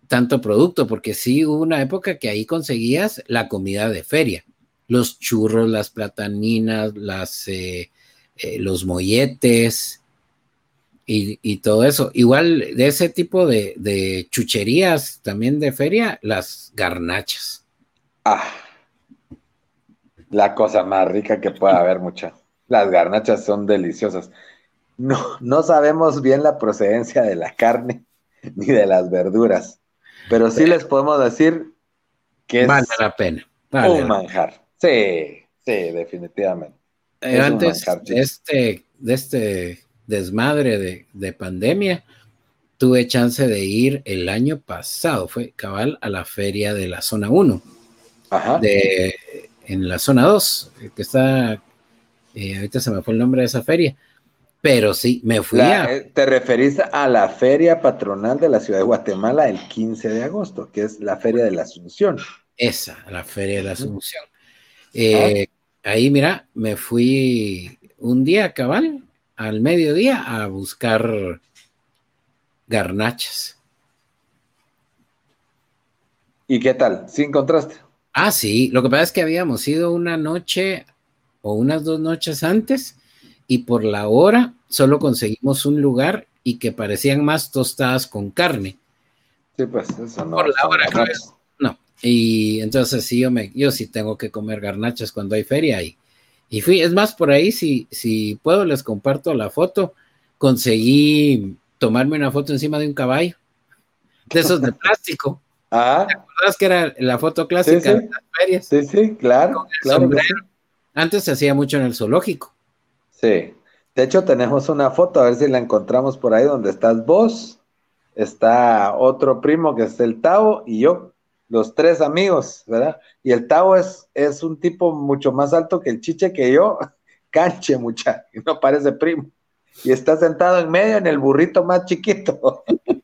tanto producto, porque sí hubo una época que ahí conseguías la comida de feria, los churros, las plataninas, las, eh, eh, los molletes y, y todo eso. Igual de ese tipo de, de chucherías también de feria, las garnachas. Ah, la cosa más rica que pueda haber, mucha. Las garnachas son deliciosas. No, no sabemos bien la procedencia de la carne ni de las verduras, pero sí les podemos decir que es Vale la pena. vale un manjar. Sí, sí, definitivamente. Eh, Es antes manjar, de este, de este desmadre de, de pandemia, tuve chance de ir el año pasado, fue cabal a la feria de la zona 1, Ajá. de, en la zona 2, que está, eh, ahorita se me fue el nombre de esa feria, pero sí, me fui La- a... eh, te referís a la feria patronal de la ciudad de Guatemala el 15 de agosto, que es la feria de la Asunción. Esa, la Feria de la. Asunción. Eh, Ahí, mira, me fui un día cabal, al mediodía, a buscar garnachas. ¿Y qué tal? ¿Sí encontraste? Ah, sí, lo que pasa es que habíamos ido una noche o unas dos noches antes y por la hora solo conseguimos un lugar y que parecían más tostadas con carne. Sí, pues eso no. Por la hora, creo. No, y entonces sí, yo, me, yo sí tengo que comer garnachas cuando hay feria y, y fui, es más, por ahí, si, si puedo, les comparto la foto. Conseguí tomarme una foto encima de un caballo, de esos de plástico. Ah, ¿Verdad que era la foto clásica Sí, sí. de las ferias? sí, sí, claro. el claro sombrero. Antes se hacía mucho en el zoológico. Sí. De hecho, tenemos una foto, a ver si la encontramos por ahí donde estás vos, está otro primo que es el Tavo y yo, los tres amigos, ¿verdad? Y el Tavo es, es un tipo mucho más alto que el chiche que yo, canche mucha, y no parece primo. Y está sentado en medio en el burrito más chiquito.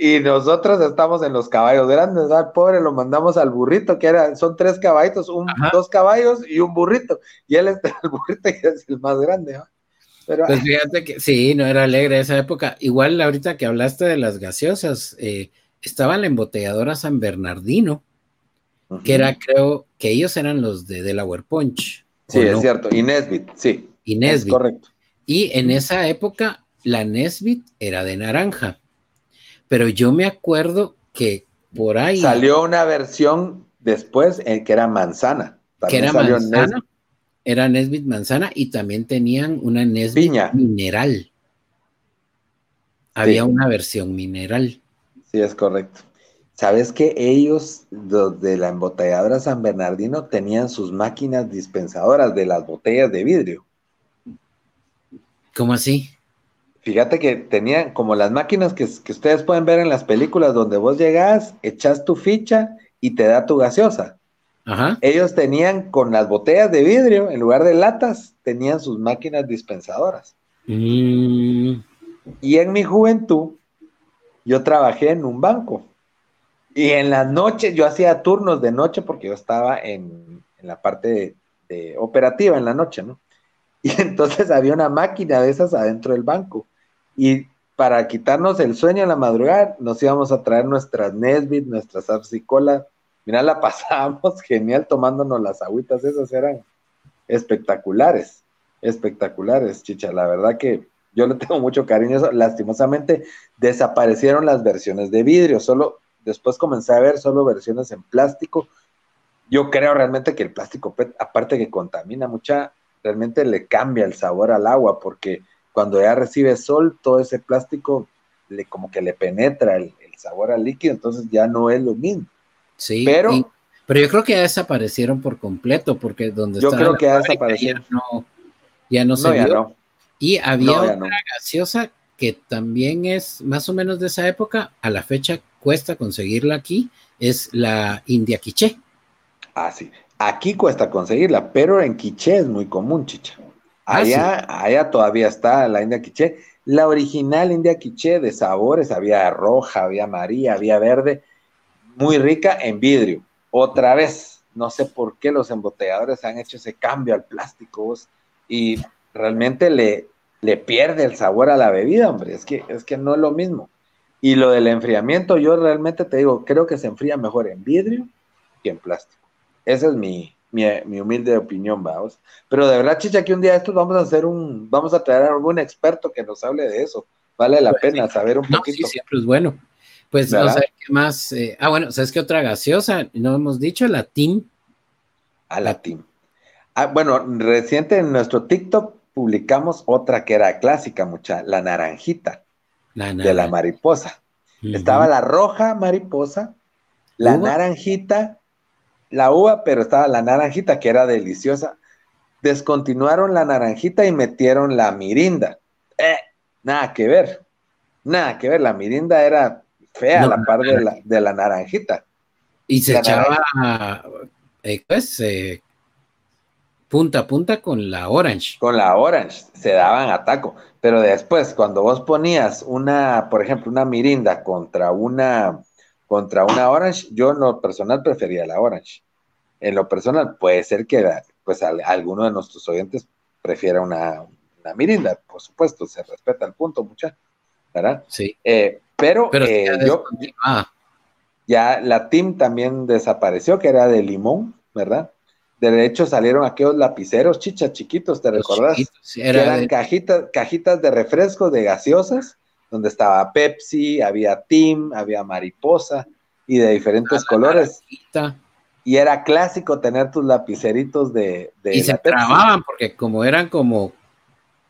y nosotros estamos en los caballos grandes, ¿verdad? Pobre, lo mandamos al burrito, que era, son tres caballitos, un, dos caballos y un burrito. Y él está el burrito y es el más grande, ¿no? Pero Pues fíjate que sí, no era alegre esa época. Igual ahorita que hablaste de las gaseosas, eh, estaba la embotelladora San Bernardino, que era, creo, que ellos eran los de Delaware Punch. Sí, ¿o es no? cierto. Y Nesbit, sí. Y es Nesbit. correcto. Y en esa época la Nesbit era de naranja. Pero yo me acuerdo que por ahí Salió una versión después eh, que era manzana. que También era salió manzana, Nesbit. era Nesbit manzana y también tenían una Nesbit Piña. mineral. Había Sí. una versión mineral. Sí, es correcto. ¿Sabes que ellos, los de la embotelladora San Bernardino, tenían sus máquinas dispensadoras de las botellas de vidrio? ¿Cómo así? Fíjate que tenían como las máquinas que, que ustedes pueden ver en las películas donde vos llegás, echas tu ficha y te da tu gaseosa. Ajá. Ellos tenían con las botellas de vidrio, en lugar de latas, tenían sus máquinas dispensadoras. Mm, Y en mi juventud, yo trabajé en un banco. Y en las noches, yo hacía turnos de noche porque yo estaba en, en la parte de, de operativa en la noche, ¿no? Y entonces había una máquina de esas adentro del banco. Y para quitarnos el sueño en la madrugada, nos íbamos a traer nuestras Nesbit, nuestras Apsicola. Mira, la pasábamos genial tomándonos las agüitas, esas eran espectaculares, espectaculares, chicha. La verdad que yo le tengo mucho cariño. Lastimosamente desaparecieron las versiones de vidrio, solo después comencé a ver solo versiones en plástico. Yo creo realmente que el plástico aparte que contamina mucha, realmente le cambia el sabor al agua, porque cuando ya recibe sol, todo ese plástico le, como que le penetra el, el sabor al líquido, entonces ya no es lo mismo. sí. Pero- y- pero yo creo que ya desaparecieron por completo, porque donde Yo creo que ya desaparecieron. Ya no, ya no se No, vio. no. Y había otra gaseosa que también es más o menos de esa época, a la fecha cuesta conseguirla aquí, es la India Quiche. Ah, sí. Aquí cuesta conseguirla, pero en Quiché es muy común, chicha. Ah, Allá, allá todavía está la India Quiché. La original India Quiché de sabores, había roja, había amarilla, había verde, muy rica en vidrio. Otra vez, no sé por qué los embotelladores han hecho ese cambio al plástico y realmente le, le pierde el sabor a la bebida, hombre. Es que, es que no es lo mismo. Y lo del enfriamiento, yo realmente te digo, creo que se enfría mejor en vidrio que en plástico. Esa es mi, mi, mi humilde opinión, vamos. Pero de verdad, chicha, que un día estos vamos a hacer un, vamos a traer a algún experto que nos hable de eso. Vale la Pues pena saber un No, poquito. sí, siempre es bueno. Pues no ¿Verdad? sé qué más. eh, ah, bueno, ¿sabes qué otra gaseosa? No hemos dicho la Team. A la team. Ah, bueno, reciente en nuestro TikTok publicamos otra que era clásica, mucha, la naranjita La, de la mariposa. Estaba la roja mariposa, la naranjita, la uva, pero estaba la naranjita que era deliciosa. Descontinuaron la naranjita y metieron la mirinda. Eh, nada que ver. Nada que ver, la mirinda era fea No, a la par de la, de la naranjita. Y se La echaba, eh, pues, eh, punta a punta con la orange. Con la orange se daban a taco, pero después cuando vos ponías una, por ejemplo, una mirinda contra una contra una orange, yo en lo personal prefería la orange. En lo personal puede ser que pues al- alguno de nuestros oyentes prefiera una, una mirinda, por supuesto, se respeta el punto, mucha, ¿verdad? Sí. Eh, pero Pero eh, ya yo, ya la team también desapareció, que era de limón, ¿verdad? De hecho salieron aquellos lapiceros chicha chiquitos, ¿te Los recordás? chiquitos, sí, que era eran de- cajitas, cajitas de refrescos, de gaseosas, donde estaba Pepsi, había Team, había Mariposa y de diferentes colores. Y era clásico tener tus lapiceritos de, de y se Pepsi. trababan porque como eran como,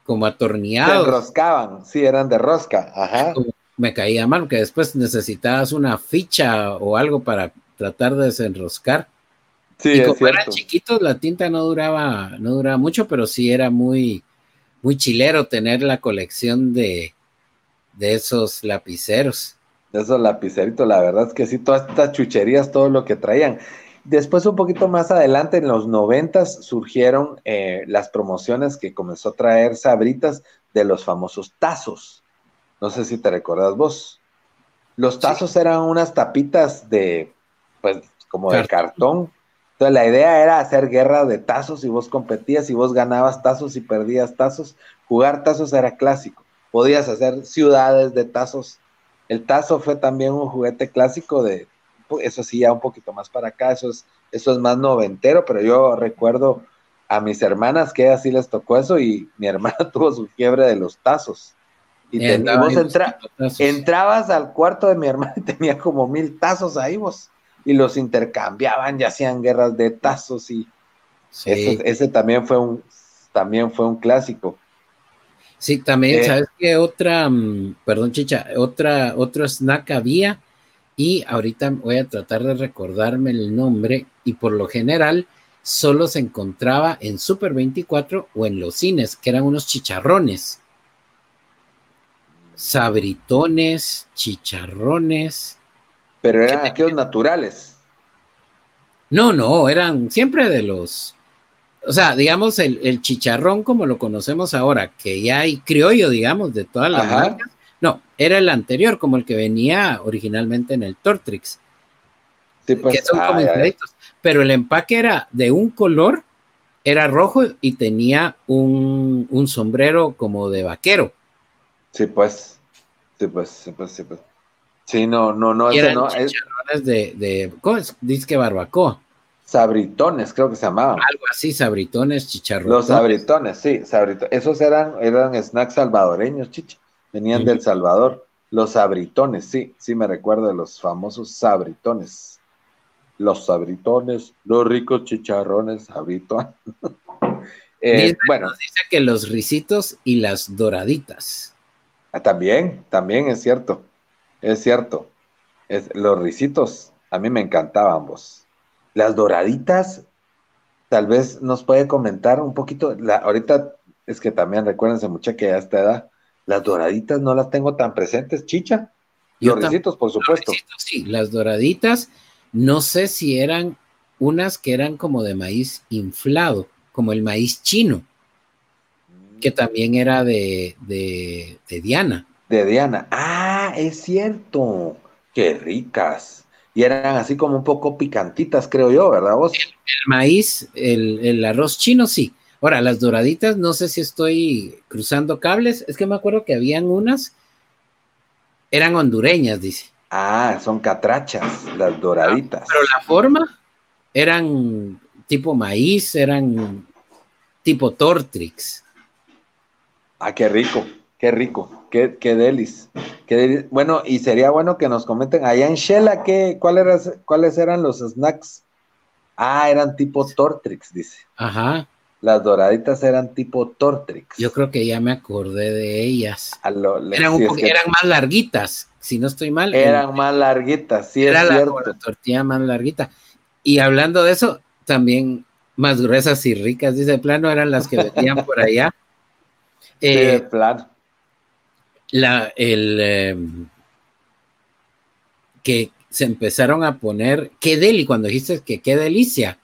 como Se atornillados, enroscaban, sí, eran de rosca, ajá. me caía mal, que después necesitabas una ficha o algo para tratar de desenroscar. Sí, y es como eran chiquitos, la tinta no duraba, no duraba mucho, pero sí era muy, muy chilero tener la colección de, de esos lapiceros. Esos lapiceritos, la verdad es que sí, todas estas chucherías, todo lo que traían. Después, un poquito más adelante, en los noventas, surgieron eh, las promociones que comenzó a traer Sabritas de los famosos tazos. No sé si te recuerdas vos. Los tazos eran unas tapitas de, pues, como de cartón. Entonces, la idea era hacer guerra de tazos y vos competías y vos ganabas tazos y perdías tazos. Jugar tazos era clásico. Podías hacer ciudades de tazos. El tazo fue también un juguete clásico de, eso sí, ya un poquito más para acá, eso es, eso es más noventero, pero yo recuerdo a mis hermanas que así les tocó eso y mi hermana tuvo su fiebre de los tazos. Y, vos entra- tazos. entrabas al cuarto de mi hermana y tenía como mil tazos ahí vos, y los intercambiaban y hacían guerras de tazos y Sí. ese, ese también fue un también fue un clásico. Sí, también, Eh, ¿sabes qué? Otra, mm, perdón, chicha, otra, otro snack había y ahorita voy a tratar de recordarme el nombre y por lo general solo se encontraba en Super 24 o en los cines, que eran unos chicharrones. Sabritones, chicharrones. Pero eran ¿Qué te- aquellos naturales. No, no, eran siempre de los, o sea, digamos el, el chicharrón como lo conocemos ahora, que ya hay criollo, digamos, de todas las Ajá. marcas. No, era el anterior, como el que venía originalmente en el Tortrix, Sí, pues, que son ah, como ya, ya. infladitos. Pero el empaque era de un color, era rojo y tenía un, un sombrero como de vaquero. Sí, pues. Sí, pues, sí, pues, sí, pues. Sí, no, no, no, Y eran no, es de, de ¿cómo es? Disque barbacoa, sabritones, creo que se llamaban. algo así, sabritones, chicharrones. Los sabritones, sí, sabritones. Esos eran, eran snacks salvadoreños, chicha. Venían Ujú. del Salvador. Los sabritones, sí, sí me recuerdo de los famosos sabritones. Los sabritones, los ricos chicharrones, sabritones. Eh, bueno, Nos dice que los risitos y las doraditas. Ah, También, también es cierto, es cierto. Es, los risitos, a mí me encantaban vos. Las doraditas, tal vez nos puede comentar un poquito. La, ahorita es que también recuérdense mucha que a esta edad, las doraditas no las tengo tan presentes, chicha. Los por supuesto. Sí, las doraditas, no sé si eran unas que eran como de maíz inflado, como el maíz chino, que también era de, de, de Diana. De Diana. Ah, es cierto. Qué ricas. Y eran así como un poco picantitas, creo yo, ¿verdad vos? El maíz, el, el arroz chino, sí. Ahora, las doraditas, no sé si estoy cruzando cables, es que me acuerdo que habían unas, eran hondureñas, dice. Ah, son catrachas, las doraditas. Pero la forma eran tipo maíz, eran tipo Tortrix. Ah, qué rico, qué rico, qué, qué delis. Qué delis. Bueno, y sería bueno que nos comenten allá en Shela, ¿qué, cuál era- ¿cuáles eran los snacks? Ah, eran tipo Tortrix, dice. Ajá, Las doraditas eran tipo Tortrix. yo creo que ya me acordé de ellas. Lo- le- Eran, un más larguitas, si no estoy mal. eran más larguitas, sí era es la, cierto. la tortilla más larguita. Y hablando de eso, también más gruesas y ricas, dice plano, eran las que vendían por allá. Sí, de Eh, plano. La, el, eh, que se empezaron a poner, qué deli, cuando dijiste que qué delicia.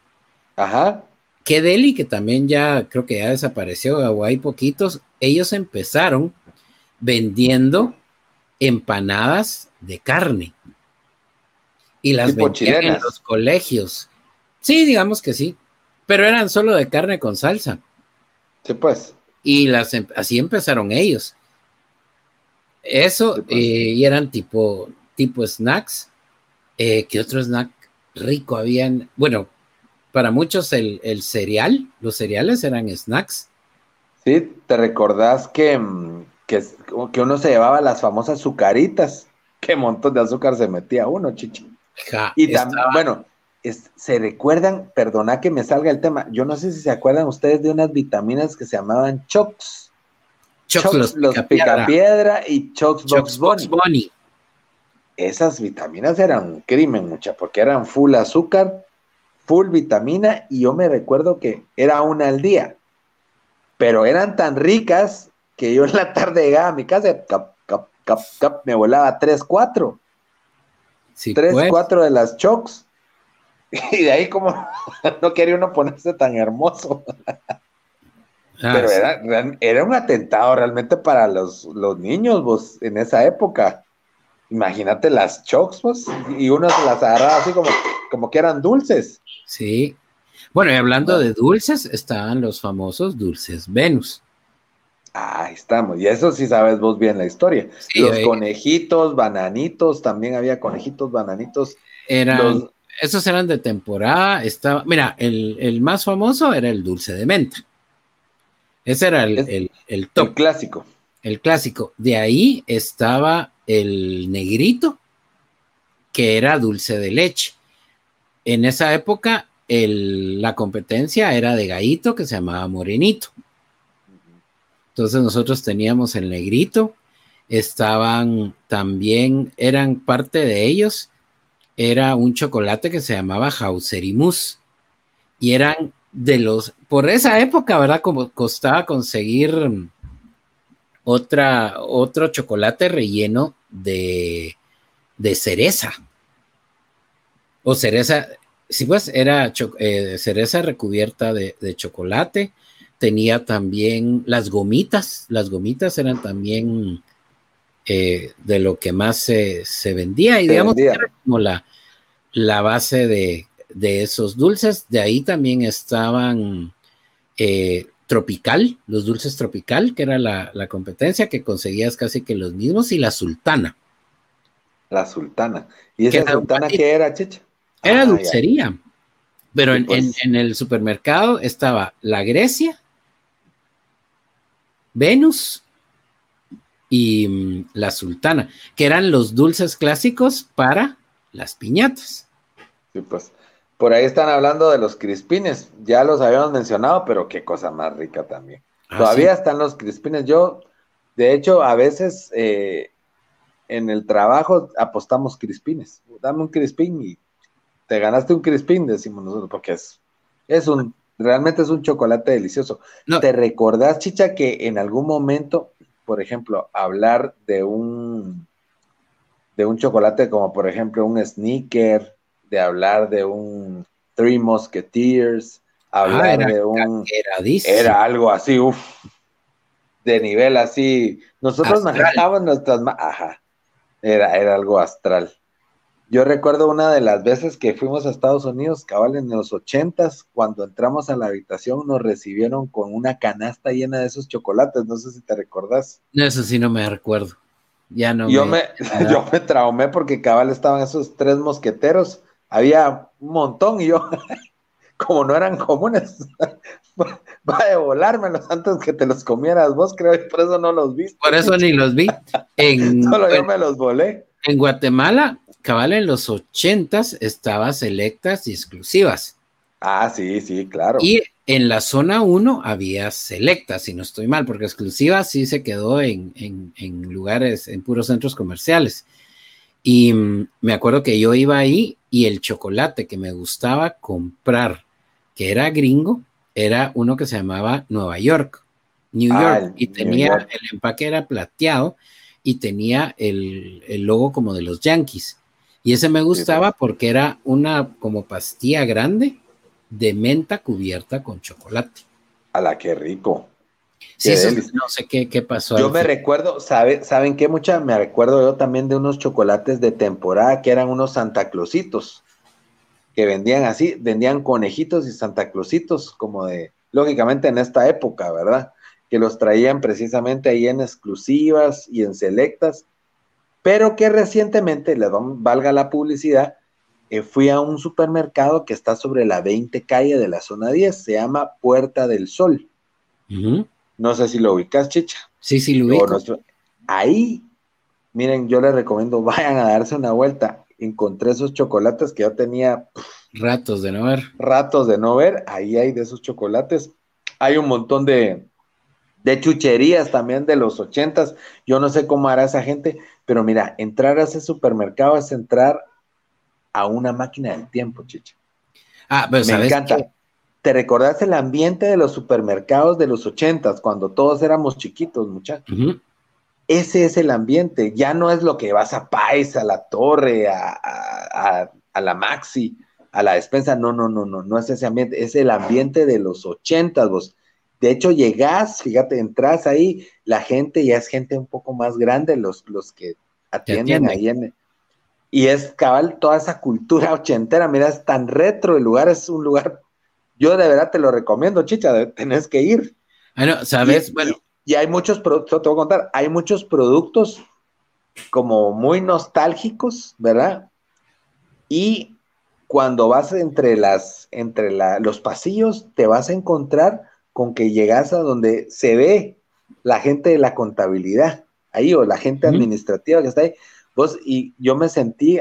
Ajá. Qué deli, que también ya creo que ya desapareció, o hay poquitos, ellos empezaron vendiendo empanadas de carne. Y las vendían en los colegios. Sí, digamos que sí, pero eran solo de carne con salsa. Sí, pues. Y las, em- así empezaron ellos. Eso, eh, y eran tipo, tipo snacks. Eh, ¿Qué otro snack rico habían? Bueno, para muchos el, el cereal, los cereales eran snacks. Sí, ¿te recordás que, mm, que, que uno se llevaba las famosas azucaritas? Qué montón de azúcar se metía uno, chichi. Ja, Y también, estaba- bueno, es- se recuerdan, perdona que me salga el tema, yo no sé si se acuerdan ustedes de unas vitaminas que se llamaban Chocs. Chocs, Chocs, los los Picapiedra, Picapiedra y Chocs Chocs Box Box Bunny. Bunny. Esas vitaminas eran un crimen, mucha, porque eran full azúcar, full vitamina, y yo me recuerdo que era una al día. Pero eran tan ricas que yo en la tarde llegaba a mi casa y cap, cap, cap, cap, me volaba tres, cuatro. Sí, tres, pues. cuatro de las chocs. Y de ahí como no quería uno ponerse tan hermoso. Ah, Pero sí. era, un atentado realmente para los, los niños, vos, en esa época. Imagínate las chocs, vos, y uno se las agarraba así como, como que eran dulces. Sí. Bueno, y hablando de dulces, estaban los famosos dulces Venus. Ah, Ahí estamos. Y eso sí sabes vos bien la historia. Sí, los conejitos, bananitos, también había conejitos, bananitos. eran, Los, esos eran de temporada. Estaba, mira, el, el más famoso era el dulce de menta. Ese era el, Es- el- el el top, clásico. el clásico. De ahí estaba el negrito, que era dulce de leche. En esa época, el- la competencia era de gallito que se llamaba morenito. Entonces nosotros teníamos el negrito, estaban también, eran parte de ellos, era un chocolate que se llamaba Hauserimus y eran de los, por esa época, ¿verdad? Como costaba conseguir otra, otro chocolate relleno de, de cereza. O cereza, sí, pues era eh, cereza recubierta de, de chocolate. Tenía también las gomitas, las gomitas eran también eh, de lo que más se, se vendía y Se digamos vendía. era como la, la base de, de esos dulces. De ahí también estaban eh, tropical, los dulces tropical, que era la, la competencia que conseguías casi que los mismos, y la sultana. La sultana. ¿Y Que esa sultana qué era, chicha? Era Ah, ya. dulcería. Pero Sí, en, pues. en- en el supermercado estaba la Grecia, Venus y mm, la sultana, que eran los dulces clásicos para las piñatas. Sí, pues. Por ahí están hablando de los crispines. Ya los habíamos mencionado, pero qué cosa más rica también. Ah, Todavía sí. están los crispines. Yo, de hecho, a veces eh, en el trabajo apostamos crispines. Dame un crispín y te ganaste un crispín, decimos nosotros, porque es, es un, realmente es un chocolate delicioso. No. ¿Te recordás, Chicha, que en algún momento, por ejemplo, hablar de un de un chocolate como por ejemplo un sneaker, de hablar de un Three Musketeers, hablar Ah, era de un era algo así, uff, de nivel así. Nosotros Astral. manejábamos nuestras ajá, era, era algo astral. Yo recuerdo una de las veces que fuimos a Estados Unidos, cabal en los ochentas, cuando entramos a la habitación nos recibieron con una canasta llena de esos chocolates, no sé si te recordás. No, Eso sí no me recuerdo. Ya no yo, me, me, yo me traumé porque cabal estaban esos tres mosqueteros, había un montón y yo, como no eran comunes, va a devolármelos antes que te los comieras vos, creo, y por eso no los viste. Por eso ni los vi. En, Solo yo me los volé. en Guatemala, cabal en los ochentas estaba selectas y exclusivas. Ah, sí, sí, claro. Y en la zona 1 había selectas, si no estoy mal, porque exclusivas sí se quedó en, en- en lugares, en puros centros comerciales. Y me acuerdo que yo iba ahí y el chocolate que me gustaba comprar, que era gringo, era uno que se llamaba Nueva York, New Ah, York, y tenía, York. el empaque era plateado y tenía el, el logo como de los Yankees. Y ese me gustaba porque era una como pastilla grande de menta cubierta con chocolate. A la que rico. Sí, eso no sé qué, qué pasó. Yo me fin. recuerdo, ¿sabe, ¿saben qué mucha? Me recuerdo yo también de unos chocolates de temporada que eran unos Santa Clausitos, que vendían así, vendían conejitos y Santa Clausitos, como de, lógicamente en esta época, ¿verdad? Que los traían precisamente ahí en exclusivas y en selectas, pero que recientemente, le doy- valga la publicidad, eh, fui a un supermercado que está sobre la 20 calle de la zona 10, se llama Puerta del Sol. Ujú. No sé si lo ubicas, Chicha. Sí, sí, lo ubico. nuestro- Ahí, miren, yo les recomiendo, vayan a darse una vuelta. Encontré esos chocolates que yo tenía Ratos de no ver. ratos de no ver. Ahí hay de esos chocolates. Hay un montón de, de chucherías también de los ochentas. Yo no sé cómo hará esa gente, pero mira, entrar a ese supermercado es entrar a una máquina del tiempo, chicha. Ah, pero Me ¿sabes encanta. ¿Te recordás el ambiente de los supermercados de los ochentas, cuando todos éramos chiquitos, muchachos? Ese es el ambiente, ya no es lo que vas a Pais, a la Torre, a, a- a- a la Maxi, a la despensa, no, no, no, no, no es ese ambiente, es el ambiente de los ochentas, vos. De hecho, llegás, fíjate, entras ahí, la gente ya es gente un poco más grande, los, los que atienden, atienden. ahí en... Y es cabal toda esa cultura ochentera, mira, es tan retro, el lugar es un lugar, yo de verdad te lo recomiendo, chicha, tenés que ir. Ah, no, ¿sabes? Y- bueno, Y, y hay muchos productos, te voy a contar, hay muchos productos como muy nostálgicos, ¿verdad? Y cuando vas entre las, entre la- los pasillos, te vas a encontrar con que llegas a donde se ve la gente de la contabilidad, ahí, o la gente administrativa que está ahí. Vos, y yo me sentí,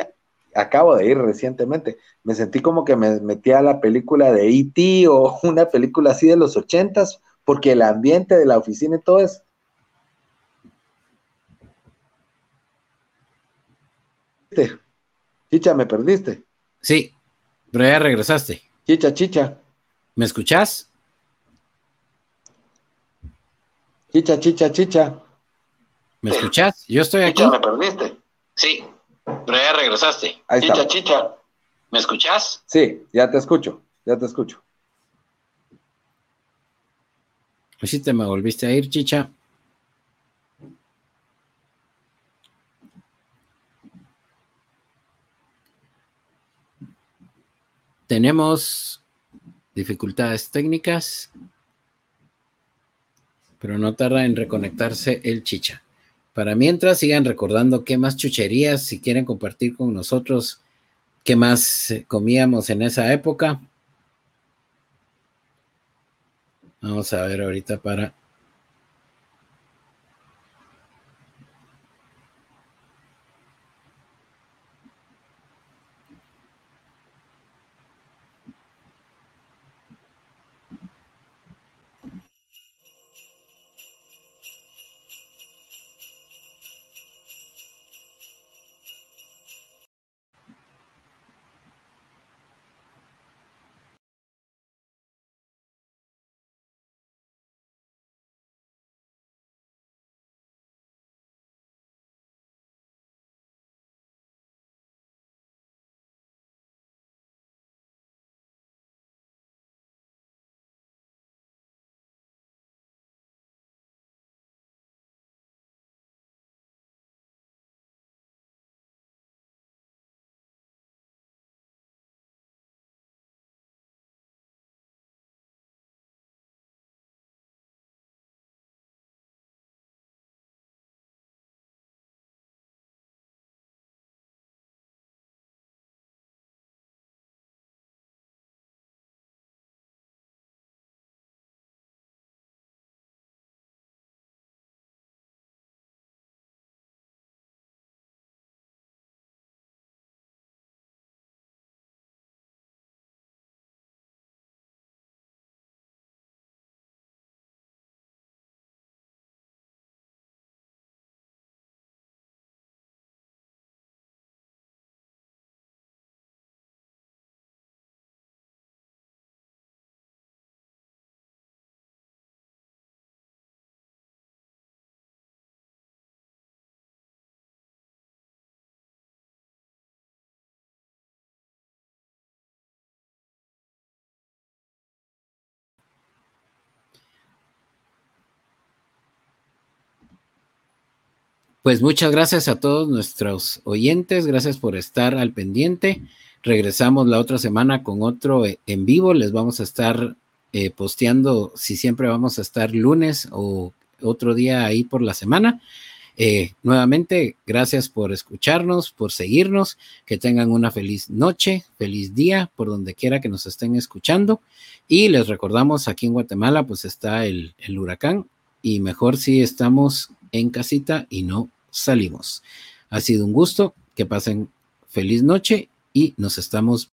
acabo de ir recientemente, me sentí como que me metía a la película de E.T. o una película así de los ochentas, porque el ambiente de la oficina y todo es. Chicha, me perdiste. sí, pero ya regresaste. Chicha, chicha, ¿Me escuchás? chicha, chicha, chicha. ¿Me escuchás? Yo estoy aquí. Chicha, me perdiste. Sí, pero ya regresaste. Ahí chicha, chicha. ¿Me escuchás? Sí, ya te escucho, ya te escucho. Pues sí, te me volviste a ir, chicha. Tenemos dificultades técnicas, pero no tarda en reconectarse el chicha. Para mientras sigan recordando qué más chucherías, si quieren compartir con nosotros qué más eh, comíamos en esa época. Vamos a ver ahorita para Pues muchas gracias a todos nuestros oyentes, gracias por estar al pendiente. Regresamos la otra semana con otro eh, en vivo. Les vamos a estar eh, posteando si siempre vamos a estar lunes o otro día ahí por la semana. Eh, nuevamente, gracias por escucharnos, por seguirnos, que tengan una feliz noche, feliz día, por donde quiera que nos estén escuchando. Y les recordamos, aquí en Guatemala, pues está el, el huracán y mejor si estamos en casita y no salimos. Ha sido un gusto, que pasen feliz noche y nos estamos